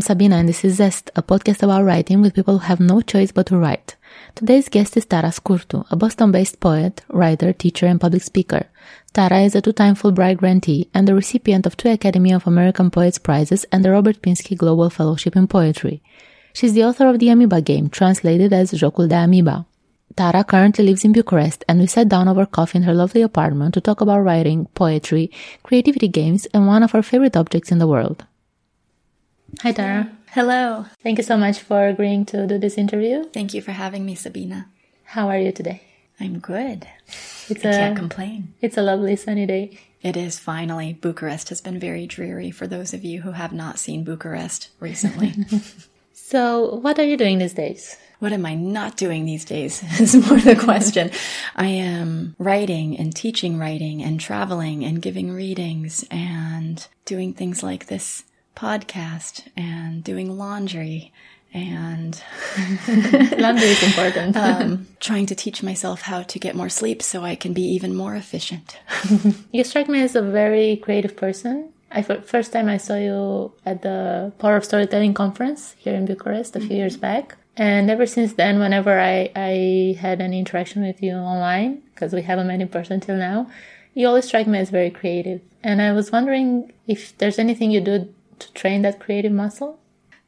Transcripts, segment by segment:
I'm Sabina and this is Zest, a podcast about writing with people who have no choice but to write. Today's guest is Tara Skurtu, a Boston-based poet, writer, teacher, and public speaker. Tara is a two-time Fulbright grantee and the recipient of two Academy of American Poets Prizes and the Robert Pinsky Global Fellowship in Poetry. She's the author of The Amoeba Game, translated as Jocul de Amoeba. Tara currently lives in Bucharest and we sat down over coffee in her lovely apartment to talk about writing, poetry, creativity games, and one of her favorite objects in the world. Hi, Tara. Hello. Thank you so much for agreeing to do this interview. Thank you for having me, Sabina. How are you today? I'm good. It's I a can't complain. it's a lovely sunny day. It is finally. Bucharest has been very dreary for those of you who have not seen Bucharest recently. So, what are you doing these days? what am I not doing these days? is more the question. I am writing and teaching writing and traveling and giving readings and doing things like this podcast and doing laundry and Laundry is important. um, trying to teach myself how to get more sleep so I can be even more efficient. you strike me as a very creative person. I fir- first time I saw you at the Power of Storytelling conference here in Bucharest a few years back. And ever since then, whenever I, I had an interaction with you online, because we haven't met in person till now, you always strike me as very creative. And I was wondering if there's anything you do to train that creative muscle.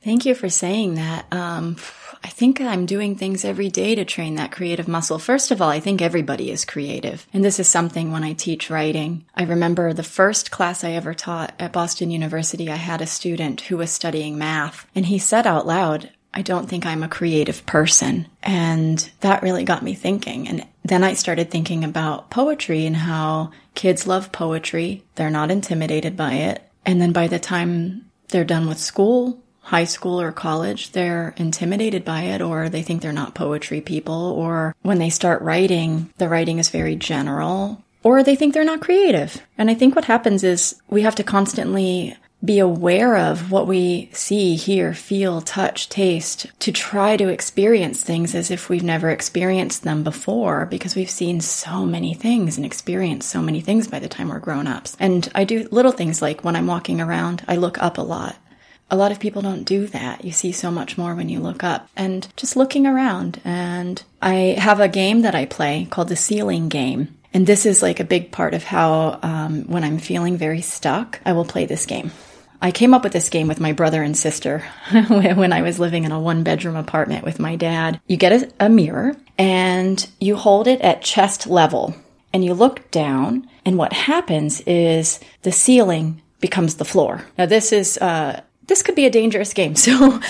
Thank you for saying that. Um, I think I'm doing things every day to train that creative muscle. First of all, I think everybody is creative. And this is something when I teach writing. I remember the first class I ever taught at Boston University, I had a student who was studying math and he said out loud, I don't think I'm a creative person. And that really got me thinking. And then I started thinking about poetry and how kids love poetry. They're not intimidated by it. And then by the time they're done with school, high school or college, they're intimidated by it or they think they're not poetry people. Or when they start writing, the writing is very general or they think they're not creative. And I think what happens is we have to constantly be aware of what we see, hear, feel, touch, taste to try to experience things as if we've never experienced them before because we've seen so many things and experienced so many things by the time we're grown ups. And I do little things like when I'm walking around, I look up a lot. A lot of people don't do that. You see so much more when you look up and just looking around. And I have a game that I play called the ceiling game. And this is like a big part of how, um, when I'm feeling very stuck, I will play this game. I came up with this game with my brother and sister when I was living in a one bedroom apartment with my dad. You get a, a, mirror and you hold it at chest level and you look down and what happens is the ceiling becomes the floor. Now this is, uh, this could be a dangerous game. So,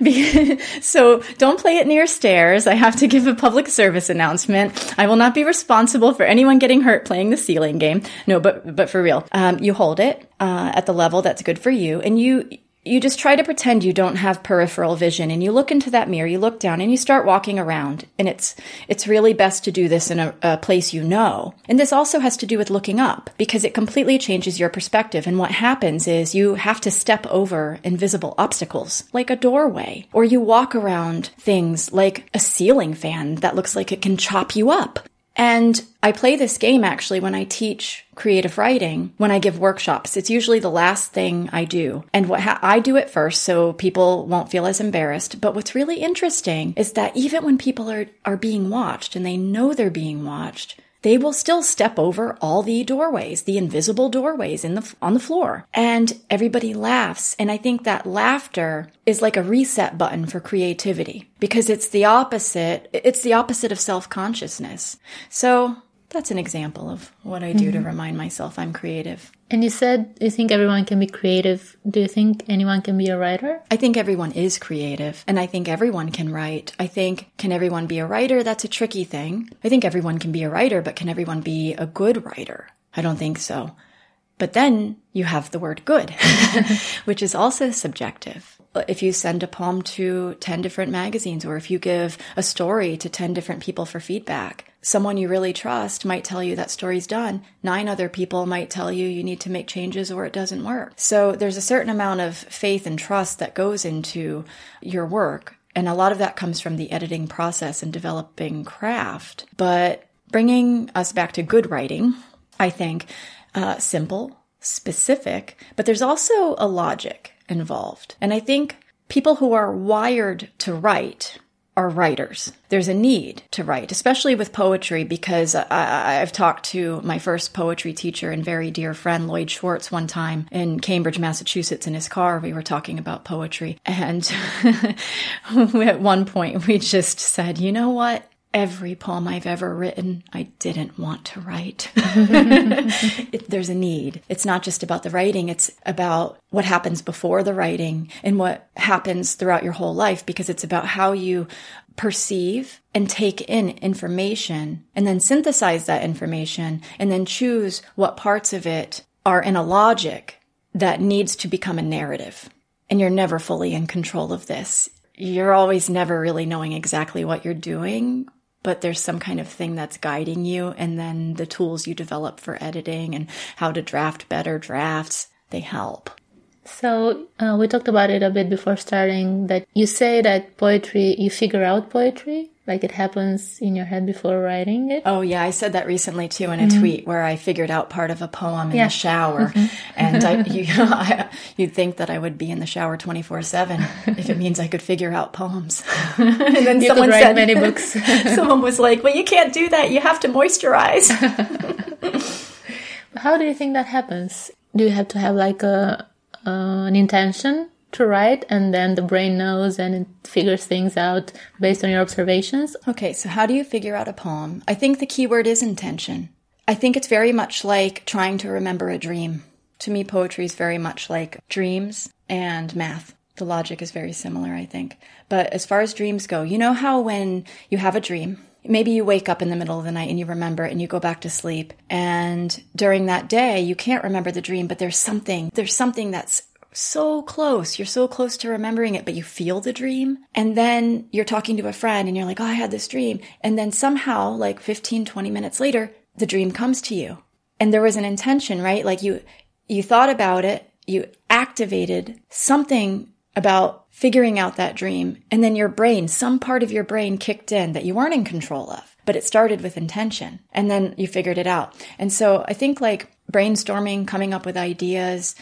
so don't play it near stairs. I have to give a public service announcement. I will not be responsible for anyone getting hurt playing the ceiling game. No, but, but for real, um, you hold it, uh, at the level that's good for you and you, you just try to pretend you don't have peripheral vision and you look into that mirror, you look down and you start walking around. And it's, it's really best to do this in a, a, place you know. And this also has to do with looking up because it completely changes your perspective. And what happens is you have to step over invisible obstacles like a doorway or you walk around things like a ceiling fan that looks like it can chop you up. And I play this game actually when I teach creative writing, when I give workshops. It's usually the last thing I do. And what ha- I do it first so people won't feel as embarrassed. But what's really interesting is that even when people are, are being watched and they know they're being watched, they will still step over all the doorways, the invisible doorways in the, on the floor. And everybody laughs. And I think that laughter is like a reset button for creativity because it's the opposite. It's the opposite of self-consciousness. So that's an example of what I do mm-hmm. to remind myself I'm creative. And you said you think everyone can be creative. Do you think anyone can be a writer? I think everyone is creative, and I think everyone can write. I think, can everyone be a writer? That's a tricky thing. I think everyone can be a writer, but can everyone be a good writer? I don't think so. But then you have the word good, which is also subjective if you send a poem to 10 different magazines or if you give a story to 10 different people for feedback, someone you really trust might tell you that story's done. Nine other people might tell you you need to make changes or it doesn't work. So there's a certain amount of faith and trust that goes into your work. And a lot of that comes from the editing process and developing craft. But bringing us back to good writing, I think, uh, simple, specific, but there's also a logic involved. And I think people who are wired to write are writers. There's a need to write, especially with poetry, because I, have talked to my first poetry teacher and very dear friend, Lloyd Schwartz, one time in Cambridge, Massachusetts, in his car. We were talking about poetry. And at one point, we just said, you know what? Every poem I've ever written, I didn't want to write. it, there's a need. It's not just about the writing, it's about what happens before the writing and what happens throughout your whole life because it's about how you perceive and take in information and then synthesize that information and then choose what parts of it are in a logic that needs to become a narrative. And you're never fully in control of this you're always never really knowing exactly what you're doing, but there's some kind of thing that's guiding you. And then the tools you develop for editing and how to draft better drafts, they help. So uh, we talked about it a bit before starting that you say that poetry, you figure out poetry like it happens in your head before writing it. Oh yeah, I said that recently too in a mm-hmm. tweet where I figured out part of a poem in yeah. the shower, mm-hmm. and I, you, I, you'd think that I would be in the shower twenty four seven if it means I could figure out poems. and then you someone said, many books. someone was like, "Well, you can't do that. You have to moisturize." How do you think that happens? Do you have to have like a uh, an intention to write and then the brain knows and it figures things out based on your observations. Okay, so how do you figure out a poem? I think the key word is intention. I think it's very much like trying to remember a dream. To me, poetry is very much like dreams and math. The logic is very similar, I think. But as far as dreams go, you know how when you have a dream, maybe you wake up in the middle of the night and you remember it and you go back to sleep and during that day you can't remember the dream but there's something there's something that's so close. You're so close to remembering it, but you feel the dream. And then you're talking to a friend and you're like, oh, I had this dream. And then somehow, like 15, 20 minutes later, the dream comes to you. And there was an intention, right? Like you, you thought about it, you activated something about figuring out that dream. And then your brain, some part of your brain kicked in that you weren't in control of, but it started with intention. And then you figured it out. And so I think like brainstorming, coming up with ideas,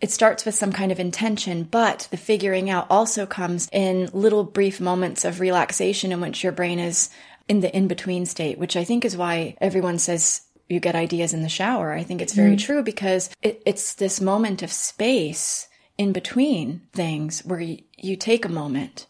it starts with some kind of intention, but the figuring out also comes in little brief moments of relaxation in which your brain is in the in between state, which I think is why everyone says you get ideas in the shower. I think it's very mm. true because it, it's this moment of space in between things where you, you take a moment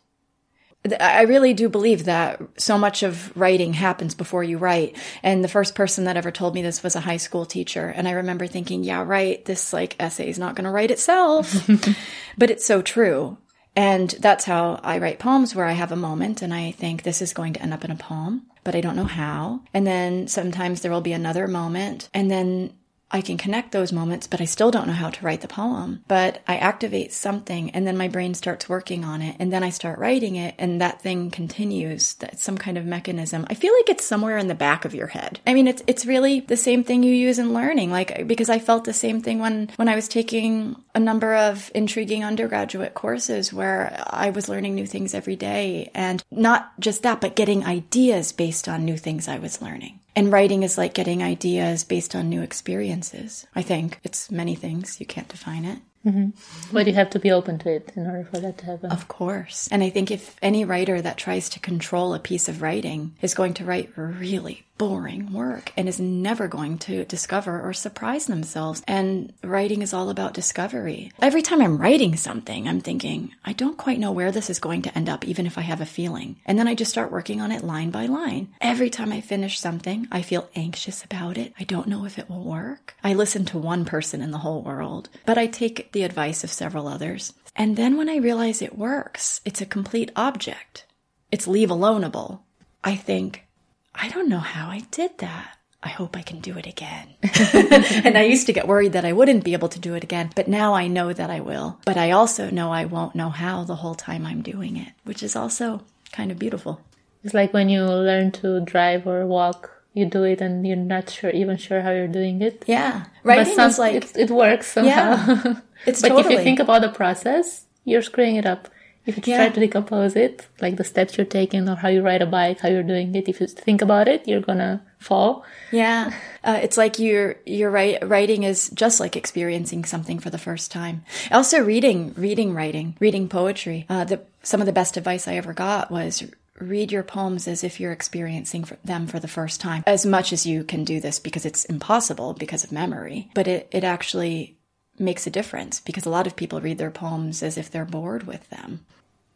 I really do believe that so much of writing happens before you write. And the first person that ever told me this was a high school teacher. And I remember thinking, yeah, right, this like essay is not going to write itself. but it's so true. And that's how I write poems where I have a moment and I think this is going to end up in a poem, but I don't know how. And then sometimes there will be another moment and then I can connect those moments, but I still don't know how to write the poem. But I activate something and then my brain starts working on it and then I start writing it and that thing continues. That's some kind of mechanism. I feel like it's somewhere in the back of your head. I mean, it's, it's really the same thing you use in learning. Like, because I felt the same thing when, when I was taking a number of intriguing undergraduate courses where I was learning new things every day and not just that, but getting ideas based on new things I was learning. And writing is like getting ideas based on new experiences. I think it's many things. You can't define it. Mm-hmm. But you have to be open to it in order for that to happen. Of course. And I think if any writer that tries to control a piece of writing is going to write really boring work and is never going to discover or surprise themselves. And writing is all about discovery. Every time I'm writing something, I'm thinking, I don't quite know where this is going to end up, even if I have a feeling. And then I just start working on it line by line. Every time I finish something, I feel anxious about it. I don't know if it will work. I listen to one person in the whole world, but I take the advice of several others. And then when I realize it works, it's a complete object. It's leave aloneable. I think, I don't know how I did that. I hope I can do it again. and I used to get worried that I wouldn't be able to do it again, but now I know that I will. But I also know I won't know how the whole time I'm doing it, which is also kind of beautiful. It's like when you learn to drive or walk, you do it and you're not sure even sure how you're doing it. Yeah, right. It's like it, it, works somehow. Yeah, it's but totally. if you think about the process, you're screwing it up. If you yeah. try to decompose it, like the steps you're taking or how you ride a bike, how you're doing it, if you think about it, you're gonna fall. Yeah. Uh, it's like you're, you're right. Writing is just like experiencing something for the first time. Also reading, reading, writing, reading poetry. Uh, the, some of the best advice I ever got was read your poems as if you're experiencing them for the first time as much as you can do this because it's impossible because of memory but it, it actually makes a difference because a lot of people read their poems as if they're bored with them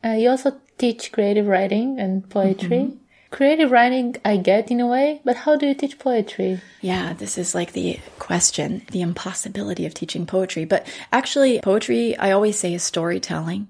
uh, you also teach creative writing and poetry mm-hmm. Creative writing, I get in a way, but how do you teach poetry? Yeah, this is like the question, the impossibility of teaching poetry. But actually, poetry, I always say, is storytelling.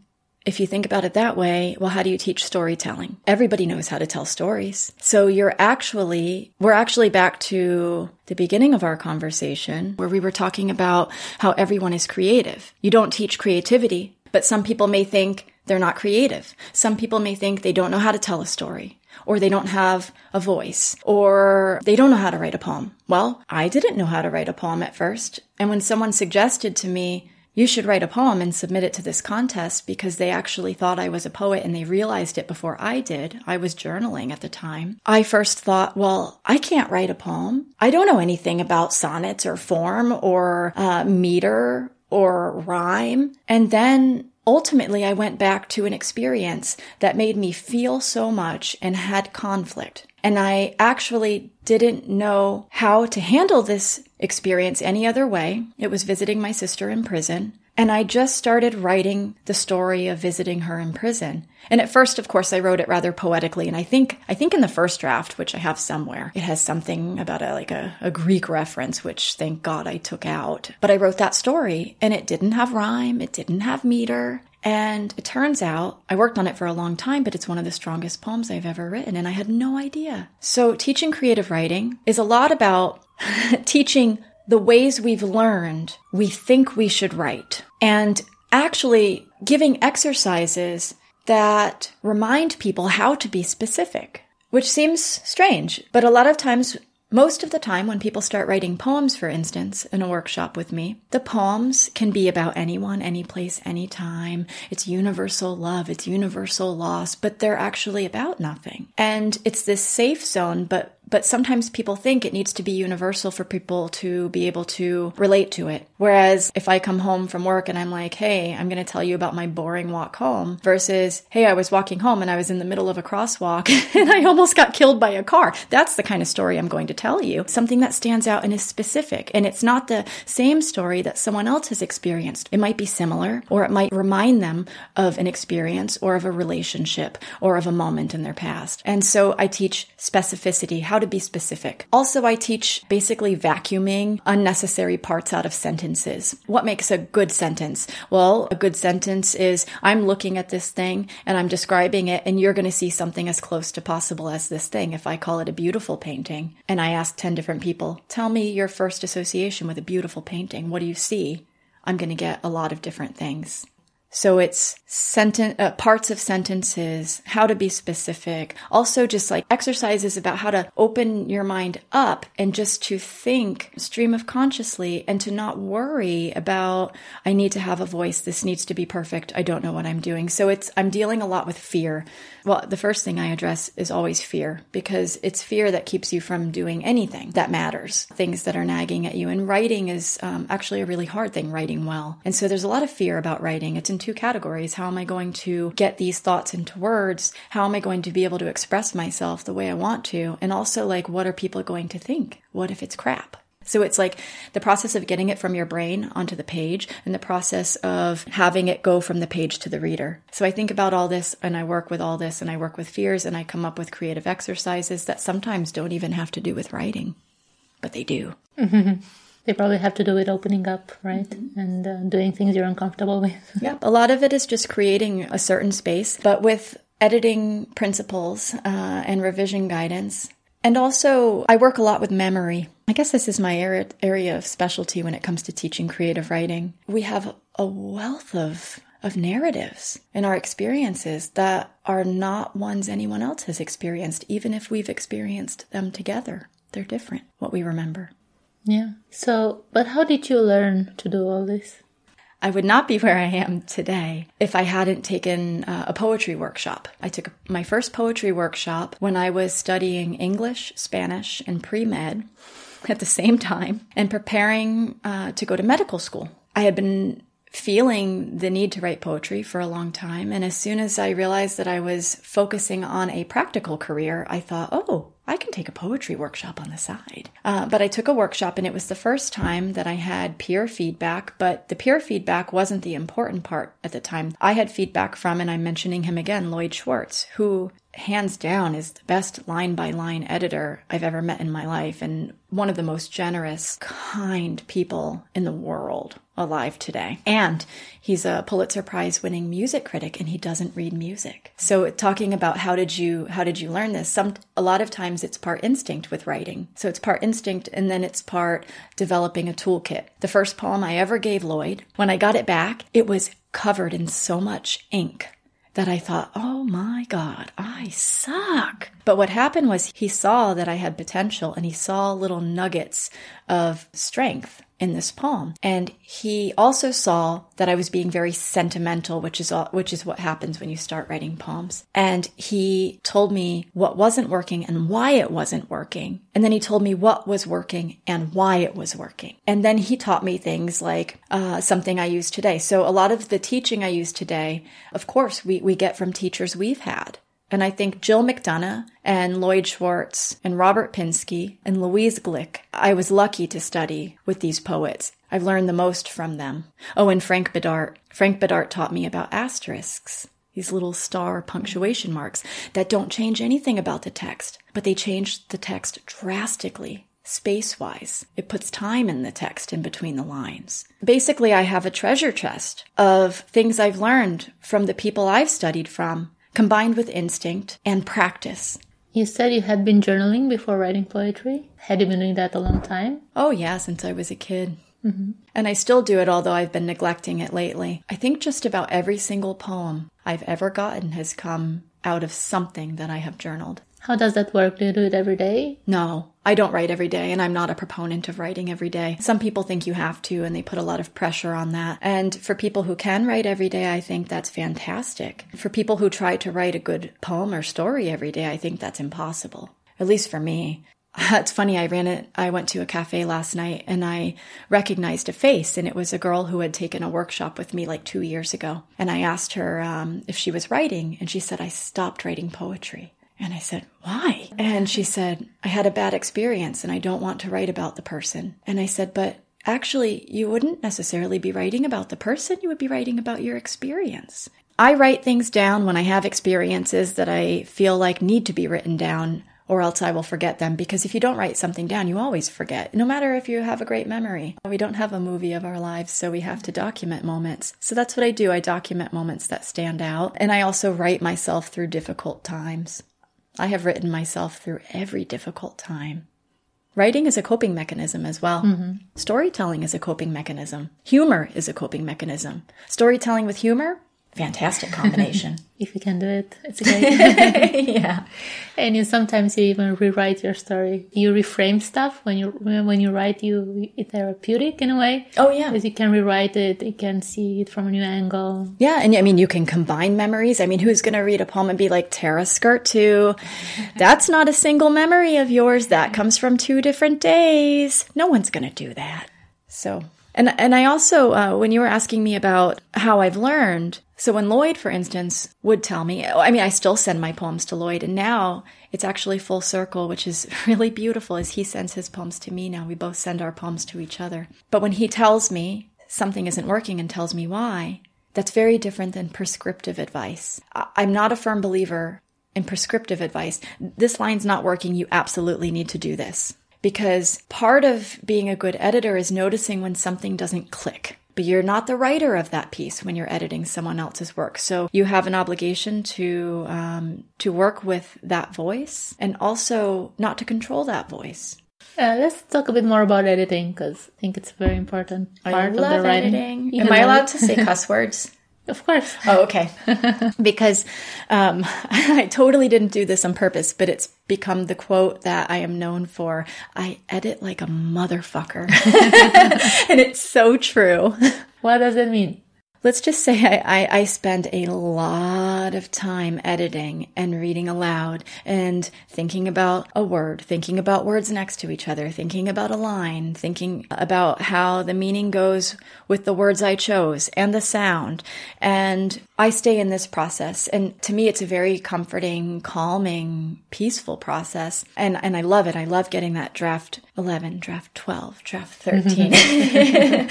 If you think about it that way, well, how do you teach storytelling? Everybody knows how to tell stories. So you're actually, we're actually back to the beginning of our conversation where we were talking about how everyone is creative. You don't teach creativity, but some people may think they're not creative. Some people may think they don't know how to tell a story or they don't have a voice, or they don't know how to write a poem. Well, I didn't know how to write a poem at first. And when someone suggested to me, you should write a poem and submit it to this contest because they actually thought I was a poet and they realized it before I did. I was journaling at the time. I first thought, well, I can't write a poem. I don't know anything about sonnets or form or uh, meter or rhyme. And then ultimately I went back to an experience that made me feel so much and had conflict. And I actually didn't know how to handle this experience any other way. It was visiting my sister in prison. And I just started writing the story of visiting her in prison. And at first, of course, I wrote it rather poetically. And I think, I think in the first draft, which I have somewhere, it has something about a, like a, a Greek reference, which thank God I took out. But I wrote that story and it didn't have rhyme. It didn't have meter. And it turns out I worked on it for a long time, but it's one of the strongest poems I've ever written, and I had no idea. So, teaching creative writing is a lot about teaching the ways we've learned we think we should write and actually giving exercises that remind people how to be specific, which seems strange, but a lot of times most of the time, when people start writing poems, for instance, in a workshop with me, the poems can be about anyone, any place, any time. It's universal love, it's universal loss, but they're actually about nothing. And it's this safe zone, but but sometimes people think it needs to be universal for people to be able to relate to it. Whereas if I come home from work and I'm like, hey, I'm going to tell you about my boring walk home versus, hey, I was walking home and I was in the middle of a crosswalk and I almost got killed by a car. That's the kind of story I'm going to tell you. Something that stands out and is specific. And it's not the same story that someone else has experienced. It might be similar or it might remind them of an experience or of a relationship or of a moment in their past. And so I teach specificity, how to be specific. Also, I teach basically vacuuming unnecessary parts out of sentences. What makes a good sentence? Well, a good sentence is I'm looking at this thing and I'm describing it, and you're going to see something as close to possible as this thing. If I call it a beautiful painting and I ask 10 different people, tell me your first association with a beautiful painting. What do you see? I'm going to get a lot of different things. So it's sentence, uh, parts of sentences, how to be specific. Also just like exercises about how to open your mind up and just to think stream of consciously and to not worry about, I need to have a voice. This needs to be perfect. I don't know what I'm doing. So it's, I'm dealing a lot with fear. Well, the first thing I address is always fear because it's fear that keeps you from doing anything that matters, things that are nagging at you. And writing is um, actually a really hard thing, writing well. And so there's a lot of fear about writing. It's two categories. How am I going to get these thoughts into words? How am I going to be able to express myself the way I want to? And also, like, what are people going to think? What if it's crap? So it's like the process of getting it from your brain onto the page and the process of having it go from the page to the reader. So I think about all this and I work with all this and I work with fears and I come up with creative exercises that sometimes don't even have to do with writing, but they do. Mm-hmm. They probably have to do with opening up, right? Mm-hmm. And uh, doing things you're uncomfortable with. yeah. A lot of it is just creating a certain space, but with editing principles uh, and revision guidance, and also, I work a lot with memory. I guess this is my area of specialty when it comes to teaching creative writing. We have a wealth of of narratives in our experiences that are not ones anyone else has experienced, even if we've experienced them together. They're different, what we remember. Yeah. So, but how did you learn to do all this? I would not be where I am today if I hadn't taken uh, a poetry workshop. I took my first poetry workshop when I was studying English, Spanish, and pre med at the same time and preparing uh, to go to medical school. I had been feeling the need to write poetry for a long time. And as soon as I realized that I was focusing on a practical career, I thought, oh, I can take a poetry workshop on the side. Uh, but I took a workshop and it was the first time that I had peer feedback, but the peer feedback wasn't the important part at the time. I had feedback from, and I'm mentioning him again, Lloyd Schwartz, who hands down is the best line by line editor I've ever met in my life and one of the most generous, kind people in the world alive today. And he's a Pulitzer Prize winning music critic and he doesn't read music. So talking about how did you how did you learn this? Some a lot of times it's part instinct with writing. So it's part instinct and then it's part developing a toolkit. The first poem I ever gave Lloyd, when I got it back, it was covered in so much ink that I thought, oh my God, I suck. But what happened was he saw that I had potential and he saw little nuggets of strength in this poem. And he also saw that I was being very sentimental, which is all, which is what happens when you start writing poems. And he told me what wasn't working and why it wasn't working. And then he told me what was working and why it was working. And then he taught me things like uh, something I use today. So a lot of the teaching I use today, of course, we, we get from teachers we've had. And I think Jill McDonough and Lloyd Schwartz and Robert Pinsky and Louise Glück, I was lucky to study with these poets. I've learned the most from them. Oh, and Frank Bidart. Frank Bidart taught me about asterisks, these little star punctuation marks that don't change anything about the text, but they change the text drastically space wise. It puts time in the text in between the lines. Basically, I have a treasure chest of things I've learned from the people I've studied from combined with instinct and practice. You said you had been journaling before writing poetry. Had you been doing that a long time? Oh, yeah, since I was a kid. Mm-hmm. And I still do it, although I've been neglecting it lately. I think just about every single poem I've ever gotten has come out of something that I have journaled. How does that work? Do you do it every day? No, I don't write every day, and I'm not a proponent of writing every day. Some people think you have to, and they put a lot of pressure on that. And for people who can write every day, I think that's fantastic. For people who try to write a good poem or story every day, I think that's impossible. At least for me. It's funny, I ran it, I went to a cafe last night and I recognized a face, and it was a girl who had taken a workshop with me like two years ago. And I asked her um, if she was writing, and she said, I stopped writing poetry. And I said, Why? And she said, I had a bad experience and I don't want to write about the person. And I said, But actually, you wouldn't necessarily be writing about the person, you would be writing about your experience. I write things down when I have experiences that I feel like need to be written down, or else I will forget them. Because if you don't write something down, you always forget, no matter if you have a great memory. We don't have a movie of our lives, so we have to document moments. So that's what I do. I document moments that stand out, and I also write myself through difficult times. I have written myself through every difficult time. Writing is a coping mechanism as well. Mm-hmm. Storytelling is a coping mechanism. Humor is a coping mechanism. Storytelling with humor, fantastic combination. if you can do it, it's great. yeah. And you sometimes you even rewrite your story. You reframe stuff when you when you write. You it's therapeutic in a way. Oh yeah, because you can rewrite it. You can see it from a new angle. Yeah, and I mean you can combine memories. I mean, who's going to read a poem and be like Tara Skurtu? That's not a single memory of yours. That comes from two different days. No one's going to do that. So and and I also, uh, when you were asking me about how I've learned, so when Lloyd, for instance, would tell me, oh, I mean, I still send my poems to Lloyd, and now it's actually full circle, which is really beautiful as he sends his poems to me now. We both send our poems to each other. But when he tells me something isn't working and tells me why, that's very different than prescriptive advice. I'm not a firm believer in prescriptive advice. This line's not working. You absolutely need to do this. Because part of being a good editor is noticing when something doesn't click but you're not the writer of that piece when you're editing someone else's work. So you have an obligation to um, to work with that voice and also not to control that voice. Uh, let's talk a bit more about editing because I think it's a very important part I love of the writing. Editing. Am I allowed to say cuss words? Of course. Oh, okay. because um, I totally didn't do this on purpose, but it's become the quote that I am known for. I edit like a motherfucker. and it's so true. What does it mean? Let's just say I, I, I, spend a lot of time editing and reading aloud and thinking about a word, thinking about words next to each other, thinking about a line, thinking about how the meaning goes with the words I chose and the sound. And I stay in this process. And to me, it's a very comforting, calming, peaceful process. And, and I love it. I love getting that draft 11, draft 12, draft 13.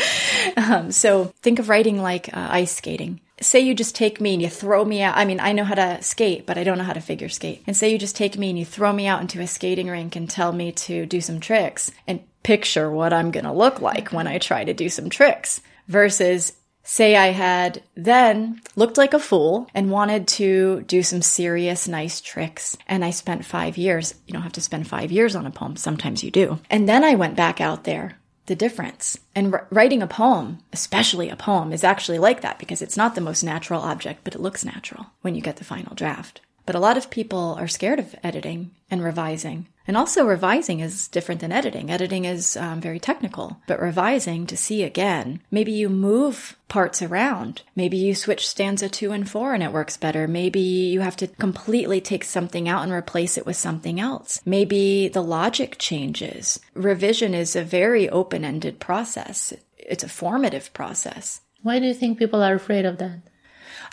um, so think of writing like uh, ice skating. Say you just take me and you throw me out. I mean, I know how to skate, but I don't know how to figure skate. And say you just take me and you throw me out into a skating rink and tell me to do some tricks and picture what I'm going to look like when I try to do some tricks versus Say I had then looked like a fool and wanted to do some serious, nice tricks. And I spent five years. You don't have to spend five years on a poem. Sometimes you do. And then I went back out there the difference. And writing a poem, especially a poem, is actually like that because it's not the most natural object, but it looks natural when you get the final draft. But a lot of people are scared of editing and revising. And also, revising is different than editing. Editing is um, very technical, but revising to see again, maybe you move parts around. Maybe you switch stanza two and four and it works better. Maybe you have to completely take something out and replace it with something else. Maybe the logic changes. Revision is a very open ended process, it's a formative process. Why do you think people are afraid of that?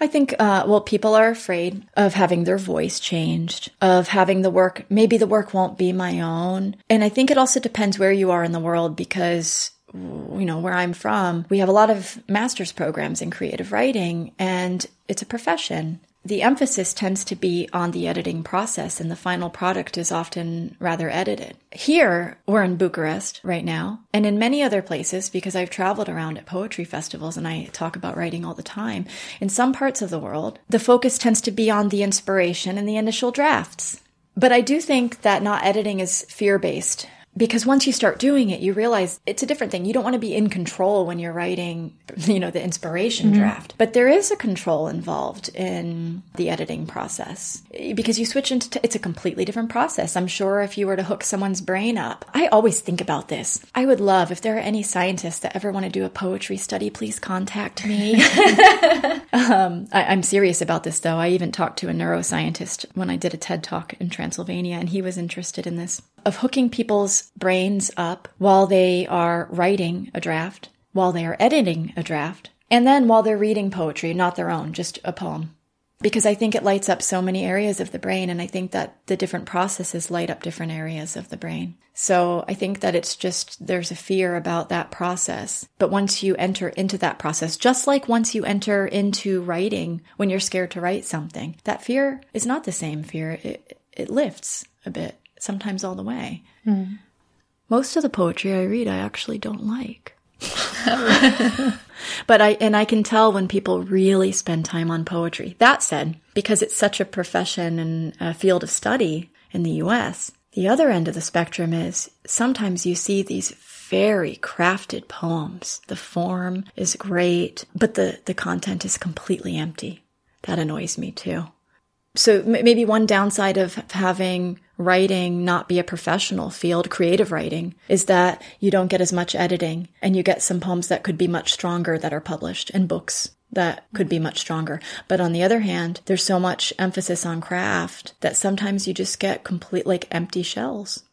I think, uh, well, people are afraid of having their voice changed, of having the work, maybe the work won't be my own. And I think it also depends where you are in the world because you know, where I'm from, we have a lot of master's programs in creative writing and it's a profession the emphasis tends to be on the editing process and the final product is often rather edited. Here, we're in Bucharest right now, and in many other places, because I've traveled around at poetry festivals and I talk about writing all the time, in some parts of the world, the focus tends to be on the inspiration and the initial drafts. But I do think that not editing is fear based because once you start doing it, you realize it's a different thing. You don't want to be in control when you're writing, you know, the inspiration mm-hmm. draft. But there is a control involved in the editing process because you switch into, t- it's a completely different process. I'm sure if you were to hook someone's brain up, I always think about this. I would love, if there are any scientists that ever want to do a poetry study, please contact me. um, I, I'm serious about this though. I even talked to a neuroscientist when I did a TED talk in Transylvania and he was interested in this of hooking people's brains up while they are writing a draft, while they are editing a draft, and then while they're reading poetry, not their own, just a poem. Because I think it lights up so many areas of the brain, and I think that the different processes light up different areas of the brain. So I think that it's just, there's a fear about that process. But once you enter into that process, just like once you enter into writing when you're scared to write something, that fear is not the same fear. It, it lifts a bit sometimes all the way. Mm. Most of the poetry I read, I actually don't like. but I, and I can tell when people really spend time on poetry. That said, because it's such a profession and a field of study in the US, the other end of the spectrum is sometimes you see these very crafted poems. The form is great, but the, the content is completely empty. That annoys me too. So maybe one downside of having writing not be a professional field, creative writing, is that you don't get as much editing and you get some poems that could be much stronger that are published and books that could be much stronger. But on the other hand, there's so much emphasis on craft that sometimes you just get complete like empty shells.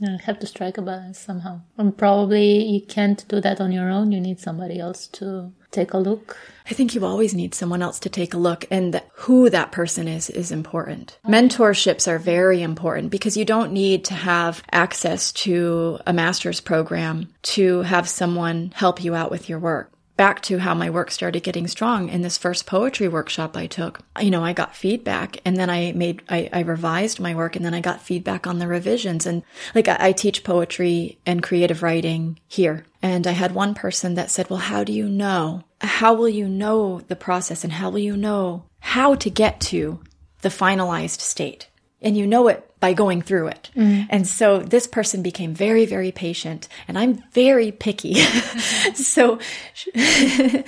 You have to strike a balance somehow. And probably you can't do that on your own. You need somebody else to take a look? I think you always need someone else to take a look, and who that person is is important. Mentorships are very important because you don't need to have access to a master's program to have someone help you out with your work back to how my work started getting strong in this first poetry workshop I took. You know, I got feedback and then I made, I, I revised my work and then I got feedback on the revisions. And like I, I teach poetry and creative writing here. And I had one person that said, well, how do you know? How will you know the process and how will you know how to get to the finalized state? And you know it by going through it. And so this person became very, very patient and I'm very picky. so the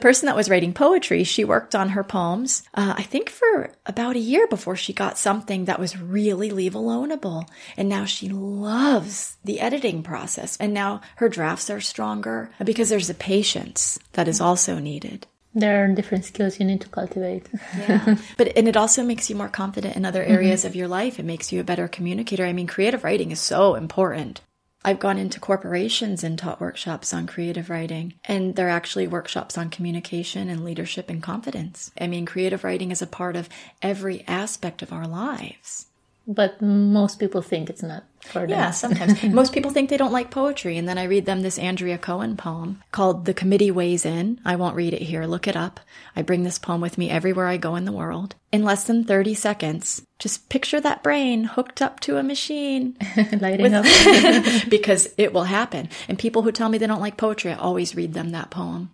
person that was writing poetry, she worked on her poems, uh, I think for about a year before she got something that was really leave aloneable. And now she loves the editing process. And now her drafts are stronger because there's a patience that is also needed. There are different skills you need to cultivate. Yeah. but and it also makes you more confident in other areas mm-hmm. of your life. It makes you a better communicator. I mean, creative writing is so important. I've gone into corporations and taught workshops on creative writing, and they're actually workshops on communication and leadership and confidence. I mean, creative writing is a part of every aspect of our lives. But most people think it's not for them. Yeah, sometimes. most people think they don't like poetry. And then I read them this Andrea Cohen poem called The Committee Weighs In. I won't read it here. Look it up. I bring this poem with me everywhere I go in the world. In less than 30 seconds, just picture that brain hooked up to a machine. Lighting with, up. because it will happen. And people who tell me they don't like poetry, I always read them that poem.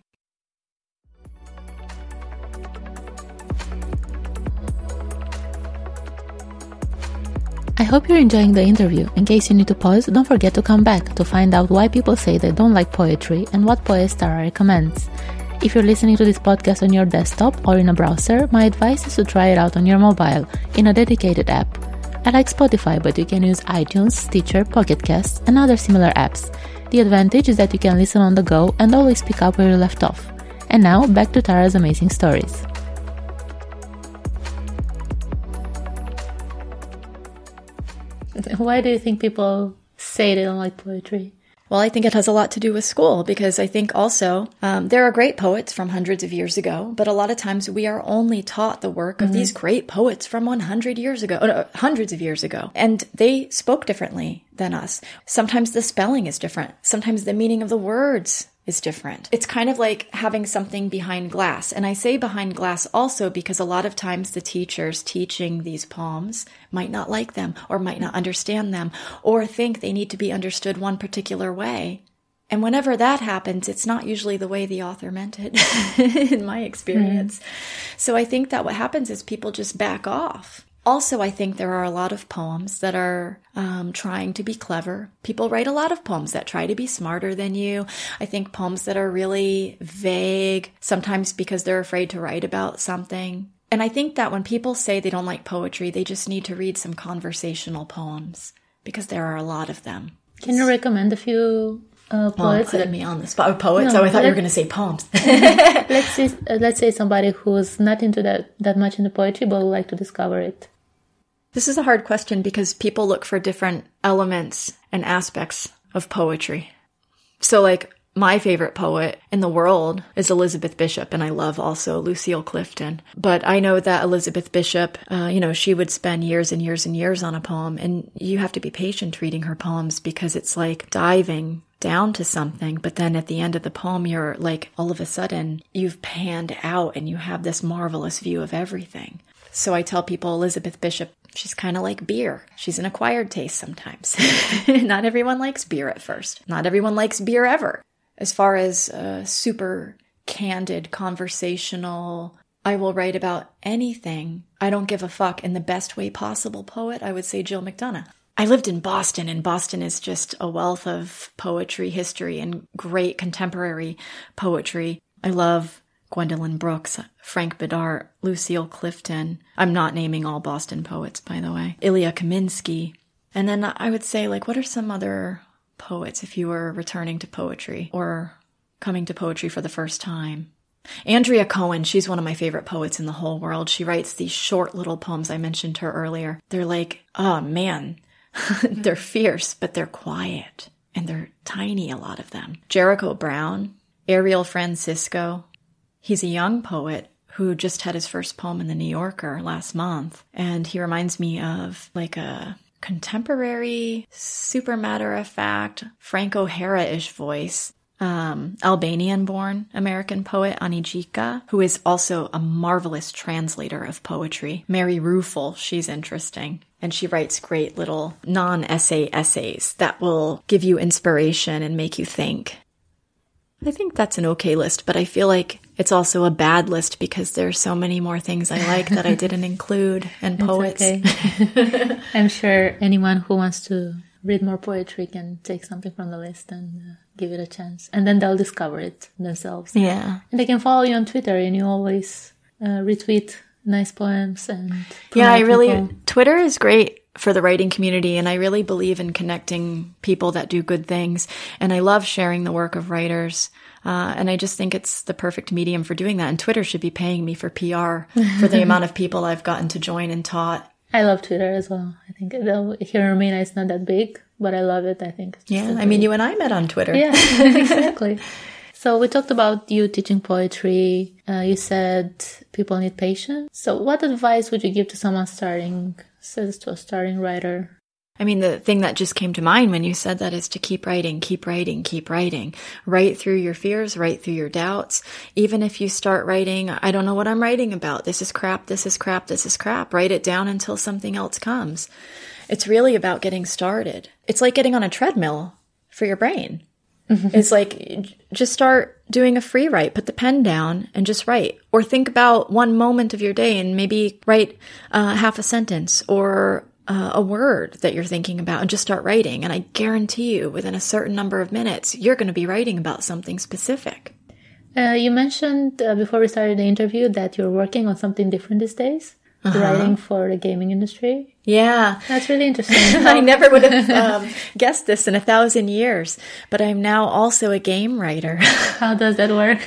I hope you're enjoying the interview. In case you need to pause, don't forget to come back to find out why people say they don't like poetry and what poet recommends. If you're listening to this podcast on your desktop or in a browser, my advice is to try it out on your mobile in a dedicated app. I like Spotify, but you can use iTunes, Stitcher, Pocket Casts, and other similar apps. The advantage is that you can listen on the go and always pick up where you left off. And now, back to Tara's amazing stories. Why do you think people say they don't like poetry? Well, I think it has a lot to do with school because I think also um, there are great poets from hundreds of years ago, but a lot of times we are only taught the work of mm-hmm. these great poets from 100 years ago, uh, hundreds of years ago, and they spoke differently than us. Sometimes the spelling is different. Sometimes the meaning of the words is different. It's kind of like having something behind glass. And I say behind glass also because a lot of times the teachers teaching these poems might not like them or might not understand them or think they need to be understood one particular way. And whenever that happens, it's not usually the way the author meant it, in my experience. Mm. So I think that what happens is people just back off also, I think there are a lot of poems that are um, trying to be clever. People write a lot of poems that try to be smarter than you. I think poems that are really vague, sometimes because they're afraid to write about something. And I think that when people say they don't like poetry, they just need to read some conversational poems because there are a lot of them. Can you recommend a few uh, poets. Oh, putting me on the spot. Oh, poets. No, oh, I thought you were going to say poems. let's say uh, let's say somebody who's not into that that much into poetry, but would like to discover it. This is a hard question because people look for different elements and aspects of poetry. So, like, my favorite poet in the world is Elizabeth Bishop, and I love also Lucille Clifton. But I know that Elizabeth Bishop, uh, you know, she would spend years and years and years on a poem, and you have to be patient reading her poems because it's like diving down to something, but then at the end of the poem, you're like, all of a sudden, you've panned out and you have this marvelous view of everything. So I tell people Elizabeth Bishop, she's kind of like beer. She's an acquired taste sometimes. Not everyone likes beer at first. Not everyone likes beer ever. As far as super candid, conversational, I will write about anything. I don't give a fuck in the best way possible poet, I would say Jill McDonough. I lived in Boston, and Boston is just a wealth of poetry, history, and great contemporary poetry. I love Gwendolyn Brooks, Frank Bidart, Lucille Clifton. I'm not naming all Boston poets, by the way. Ilya Kaminsky. And then I would say, like, what are some other poets if you were returning to poetry or coming to poetry for the first time? Andrea Cohen, she's one of my favorite poets in the whole world. She writes these short little poems I mentioned her earlier. They're like, oh man, they're fierce, but they're quiet and they're tiny, a lot of them. Jericho Brown, Ariel Francisco, He's a young poet who just had his first poem in the New Yorker last month. And he reminds me of like a contemporary, super matter of fact, Frank O'Hara ish voice. Um, Albanian born American poet Ani Gjika, who is also a marvelous translator of poetry. Mary Ruefle, she's interesting. And she writes great little non essay essays that will give you inspiration and make you think. I think that's an okay list, but I feel like It's also a bad list because there's so many more things I like that I didn't include and poets. Okay. I'm sure anyone who wants to read more poetry can take something from the list and uh, give it a chance. And then they'll discover it themselves. Yeah. And they can follow you on Twitter and you always uh, retweet nice poems and yeah i really people. twitter is great for the writing community and i really believe in connecting people that do good things and i love sharing the work of writers uh, and i just think it's the perfect medium for doing that and twitter should be paying me for pr for the amount of people i've gotten to join and taught I love Twitter as well. I think though here in Romania it's not that big, but I love it. I think. It's yeah i mean you and i met on twitter Yeah, exactly. So we talked about you teaching poetry. Uh, you said people need patience. So what advice would you give to someone starting, says to a starting writer? I mean, the thing that just came to mind when you said that is to keep writing, keep writing, keep writing. Write through your fears, write through your doubts. Even if you start writing, I don't know what I'm writing about. This is crap, this is crap, this is crap. Write it down until something else comes. It's really about getting started. It's like getting on a treadmill for your brain. It's like just start doing a free write, put the pen down and just write. Or think about one moment of your day and maybe write uh, half a sentence or uh, a word that you're thinking about and just start writing. And I guarantee you, within a certain number of minutes, you're going to be writing about something specific. Uh, you mentioned uh, before we started the interview that you're working on something different these days, writing for the gaming industry. Yeah. That's really interesting. I never would have um, guessed this in a thousand years, but I'm now also a game writer. How does that work?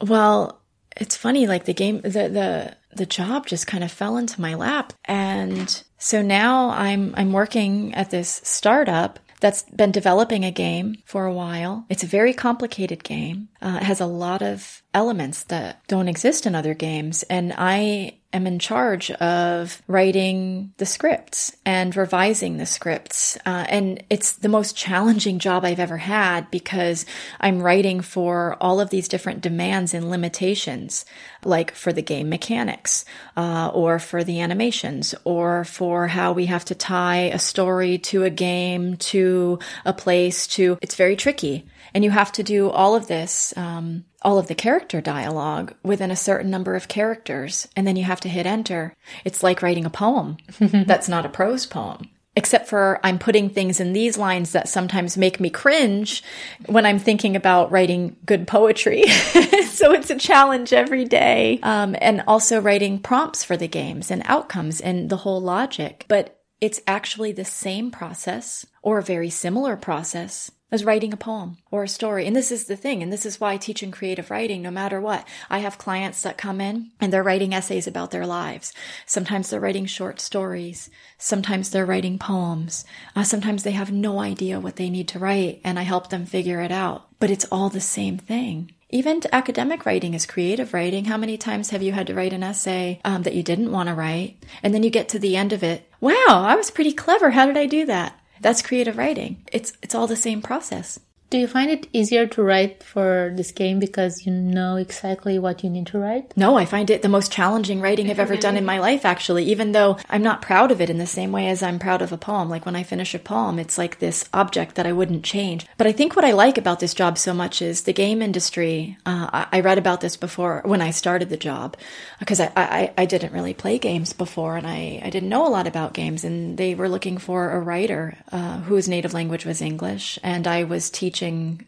Well, it's funny, like the game, the, the, the job just kind of fell into my lap. And so now I'm, I'm working at this startup that's been developing a game for a while. It's a very complicated game. Uh, it has a lot of elements that don't exist in other games. And I am in charge of writing the scripts and revising the scripts. Uh, and it's the most challenging job I've ever had because I'm writing for all of these different demands and limitations, like for the game mechanics, uh, or for the animations, or for how we have to tie a story to a game, to a place, to, it's very tricky. And you have to do all of this, um, all of the character dialogue within a certain number of characters, and then you have to hit enter. It's like writing a poem that's not a prose poem. Except for I'm putting things in these lines that sometimes make me cringe when I'm thinking about writing good poetry. so it's a challenge every day. Um, and also writing prompts for the games and outcomes and the whole logic. But it's actually the same process or a very similar process as writing a poem or a story. And this is the thing. And this is why teaching creative writing, no matter what. I have clients that come in and they're writing essays about their lives. Sometimes they're writing short stories. Sometimes they're writing poems. Uh, sometimes they have no idea what they need to write and I help them figure it out. But it's all the same thing. Even academic writing is creative writing. How many times have you had to write an essay um, that you didn't want to write? And then you get to the end of it. Wow, I was pretty clever. How did I do that? That's creative writing. It's it's all the same process. Do you find it easier to write for this game because you know exactly what you need to write? No, I find it the most challenging writing I've ever done in my life, actually, even though I'm not proud of it in the same way as I'm proud of a poem. Like when I finish a poem, it's like this object that I wouldn't change. But I think what I like about this job so much is the game industry. Uh, I, read about this before when I started the job because I, I, I didn't really play games before and I, I didn't know a lot about games. And they were looking for a writer uh, whose native language was English. And I was teaching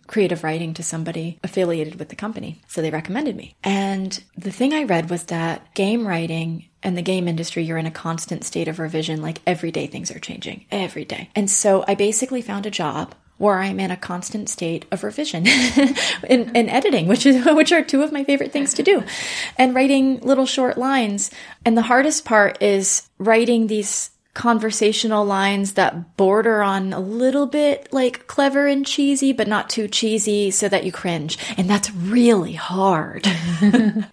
creative writing to somebody affiliated with the company. So they recommended me. And the thing I read was that game writing and the game industry, you're in a constant state of revision. Like every day things are changing, every day. And so I basically found a job where I'm in a constant state of revision in, in, editing, which is which are two of my favorite things to do, and writing little short lines. And the hardest part is writing these conversational lines that border on a little bit like clever and cheesy, but not too cheesy so that you cringe. And that's really hard.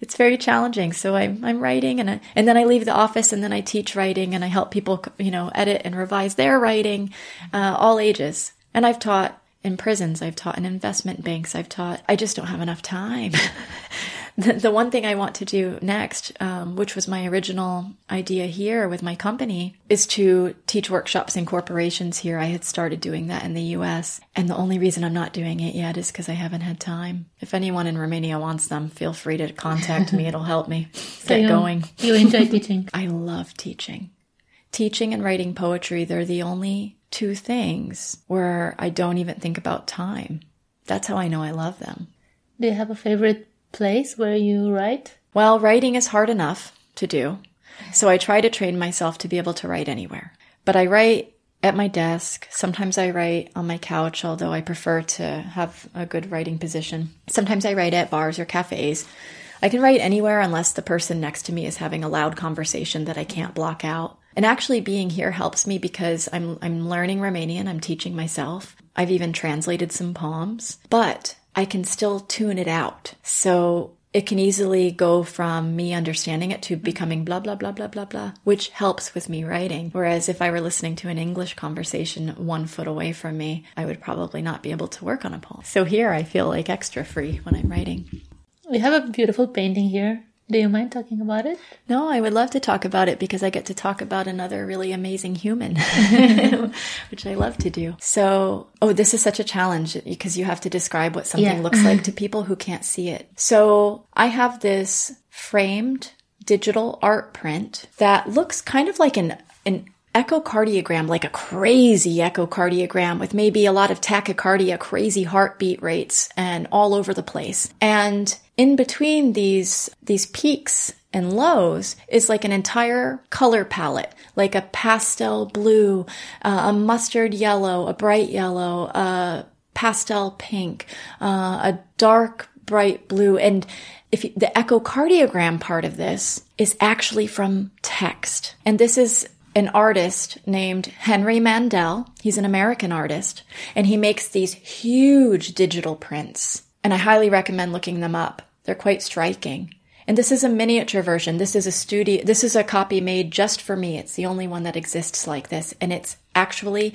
it's very challenging. So I'm, I'm writing and I, and then I leave the office and then I teach writing and I help people, you know, edit and revise their writing, uh, all ages. And I've taught in prisons. I've taught in investment banks. I've taught, I just don't have enough time. the, the one thing I want to do next, um, which was my original idea here with my company, is to teach workshops in corporations here. I had started doing that in the US. And the only reason I'm not doing it yet is because I haven't had time. If anyone in Romania wants them, feel free to contact me. It'll help me get you, going. You enjoy teaching? I love teaching. Teaching and writing poetry, they're the only two things where I don't even think about time. That's how I know I love them. Do you have a favorite place where you write? Well, writing is hard enough to do. So I try to train myself to be able to write anywhere. But I write at my desk. Sometimes I write on my couch, although I prefer to have a good writing position. Sometimes I write at bars or cafes. I can write anywhere unless the person next to me is having a loud conversation that I can't block out. And actually being here helps me because I'm I'm learning Romanian, I'm teaching myself. I've even translated some poems, but I can still tune it out. So it can easily go from me understanding it to mm-hmm. becoming blah, blah, blah, blah, blah, blah, which helps with me writing. Whereas if I were listening to an English conversation one foot away from me, I would probably not be able to work on a poem. So here I feel like extra free when I'm writing. We have a beautiful painting here do you mind talking about it? No, I would love to talk about it because I get to talk about another really amazing human, which I love to do. So, oh, this is such a challenge because you have to describe what something yeah. looks like to people who can't see it. So, I have this framed digital art print that looks kind of like an an echocardiogram, like a crazy echocardiogram with maybe a lot of tachycardia, crazy heartbeat rates and all over the place. And in between these, these peaks and lows is like an entire color palette, like a pastel blue, uh, a mustard yellow, a bright yellow, a pastel pink, uh, a dark bright blue. And if you, the echocardiogram part of this is actually from text. And this is an artist named Henry Mandel. He's an American artist and he makes these huge digital prints. And I highly recommend looking them up. They're quite striking. And this is a miniature version. This is a studio, this is a copy made just for me. It's the only one that exists like this. And it's actually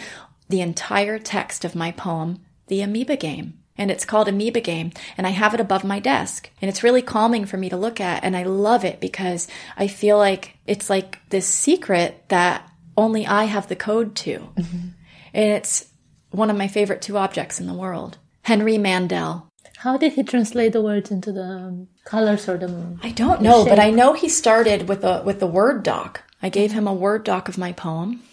the entire text of my poem, The Amoeba Game. And it's called Amoeba Game. And I have it above my desk. And it's really calming for me to look at. And I love it because I feel like it's like this secret that only I have the code to. Mm-hmm. And it's one of my favorite two objects in the world. Henry Mandel, how did he translate the words into the colors or the? I don't know, but I know he started with a with the word doc. I gave him a word doc of my poem.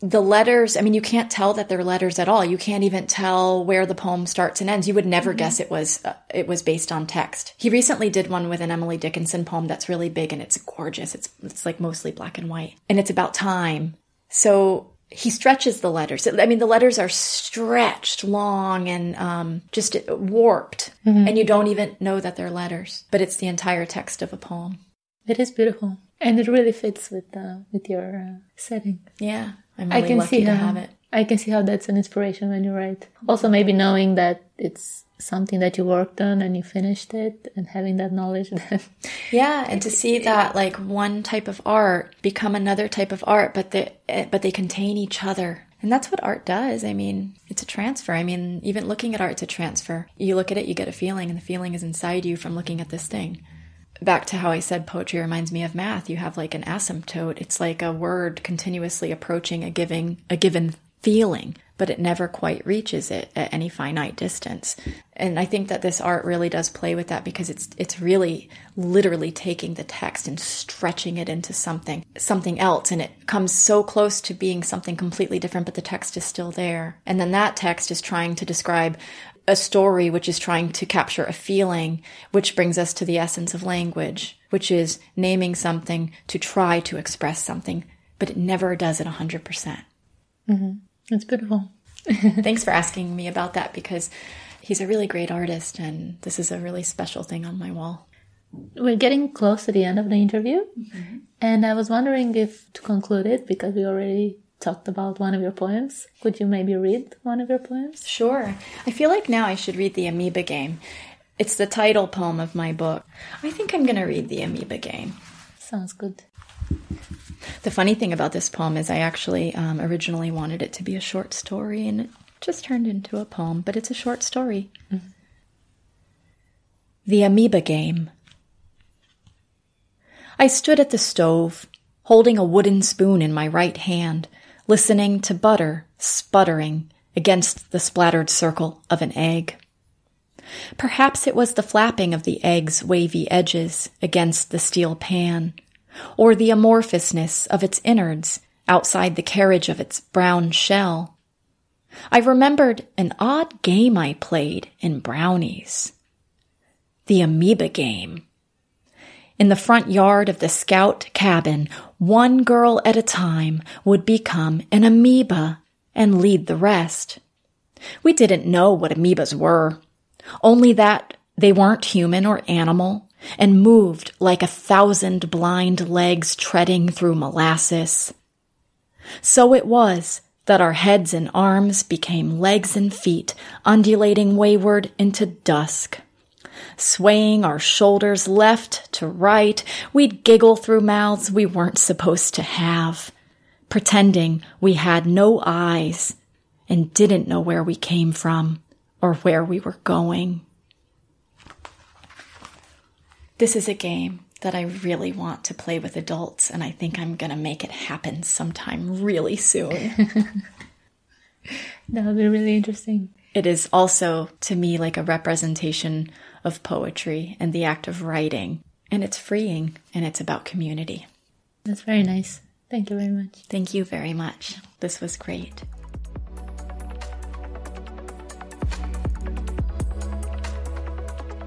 The letters, I mean, you can't tell that they're letters at all. You can't even tell where the poem starts and ends. You would never mm-hmm. guess it was uh, it was based on text. He recently did one with an Emily Dickinson poem that's really big and it's gorgeous. It's it's like mostly black and white, and it's about time. So he stretches the letters. I mean, the letters are stretched long and um, just warped, mm-hmm. and you don't even know that they're letters, but it's the entire text of a poem. It is beautiful, and it really fits with uh, with your uh, setting. Yeah, I'm really I can lucky see to how, have it. I can see how that's an inspiration when you write. Also, maybe knowing that it's something that you worked on and you finished it and having that knowledge yeah and to see that like one type of art become another type of art but they eh, but they contain each other. And that's what art does. I mean it's a transfer. I mean even looking at art it's a transfer. You look at it you get a feeling and the feeling is inside you from looking at this thing. Back to how I said poetry reminds me of math. You have like an asymptote. It's like a word continuously approaching a giving a given feeling but it never quite reaches it at any finite distance. And I think that this art really does play with that because it's it's really literally taking the text and stretching it into something something else and it comes so close to being something completely different but the text is still there. And then that text is trying to describe a story which is trying to capture a feeling which brings us to the essence of language, which is naming something to try to express something, but it never does it 100%. percent mm it's beautiful. Thanks for asking me about that because he's a really great artist and this is a really special thing on my wall. We're getting close to the end of the interview, mm-hmm. and I was wondering if to conclude it, because we already talked about one of your poems, could you maybe read one of your poems? Sure. I feel like now I should read The Amoeba Game. It's the title poem of my book. I think I'm going to read The Amoeba Game. Sounds good. The funny thing about this poem is I actually um, originally wanted it to be a short story and it just turned into a poem, but it's a short story. Mm-hmm. The Amoeba Game I stood at the stove, holding a wooden spoon in my right hand, listening to butter sputtering against the splattered circle of an egg. Perhaps it was the flapping of the egg's wavy edges against the steel pan, or the amorphousness of its innards outside the carriage of its brown shell. I remembered an odd game I played in brownies. The amoeba game. In the front yard of the scout cabin, one girl at a time would become an amoeba and lead the rest. We didn't know what amoebas were, only that they weren't human or animal and moved like a thousand blind legs treading through molasses. So it was that our heads and arms became legs and feet, undulating wayward into dusk. Swaying our shoulders left to right, we'd giggle through mouths we weren't supposed to have, pretending we had no eyes and didn't know where we came from or where we were going. This is a game that I really want to play with adults, and I think I'm going to make it happen sometime really soon. that would be really interesting. It is also, to me, like a representation of poetry and the act of writing. And it's freeing and it's about community. That's very nice. Thank you very much. Thank you very much. This was great.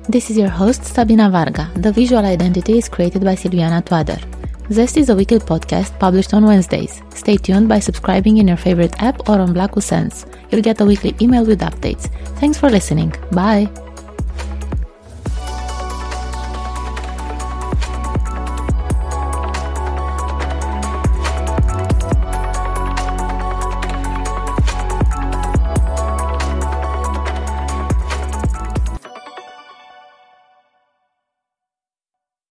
This is your host, Sabina Varga. The visual identity is created by Silviana Toader. Zest is a weekly podcast published on Wednesdays. Stay tuned by subscribing in your favorite app or on Blacku Sense. You'll get a weekly email with updates. Thanks for listening. Bye!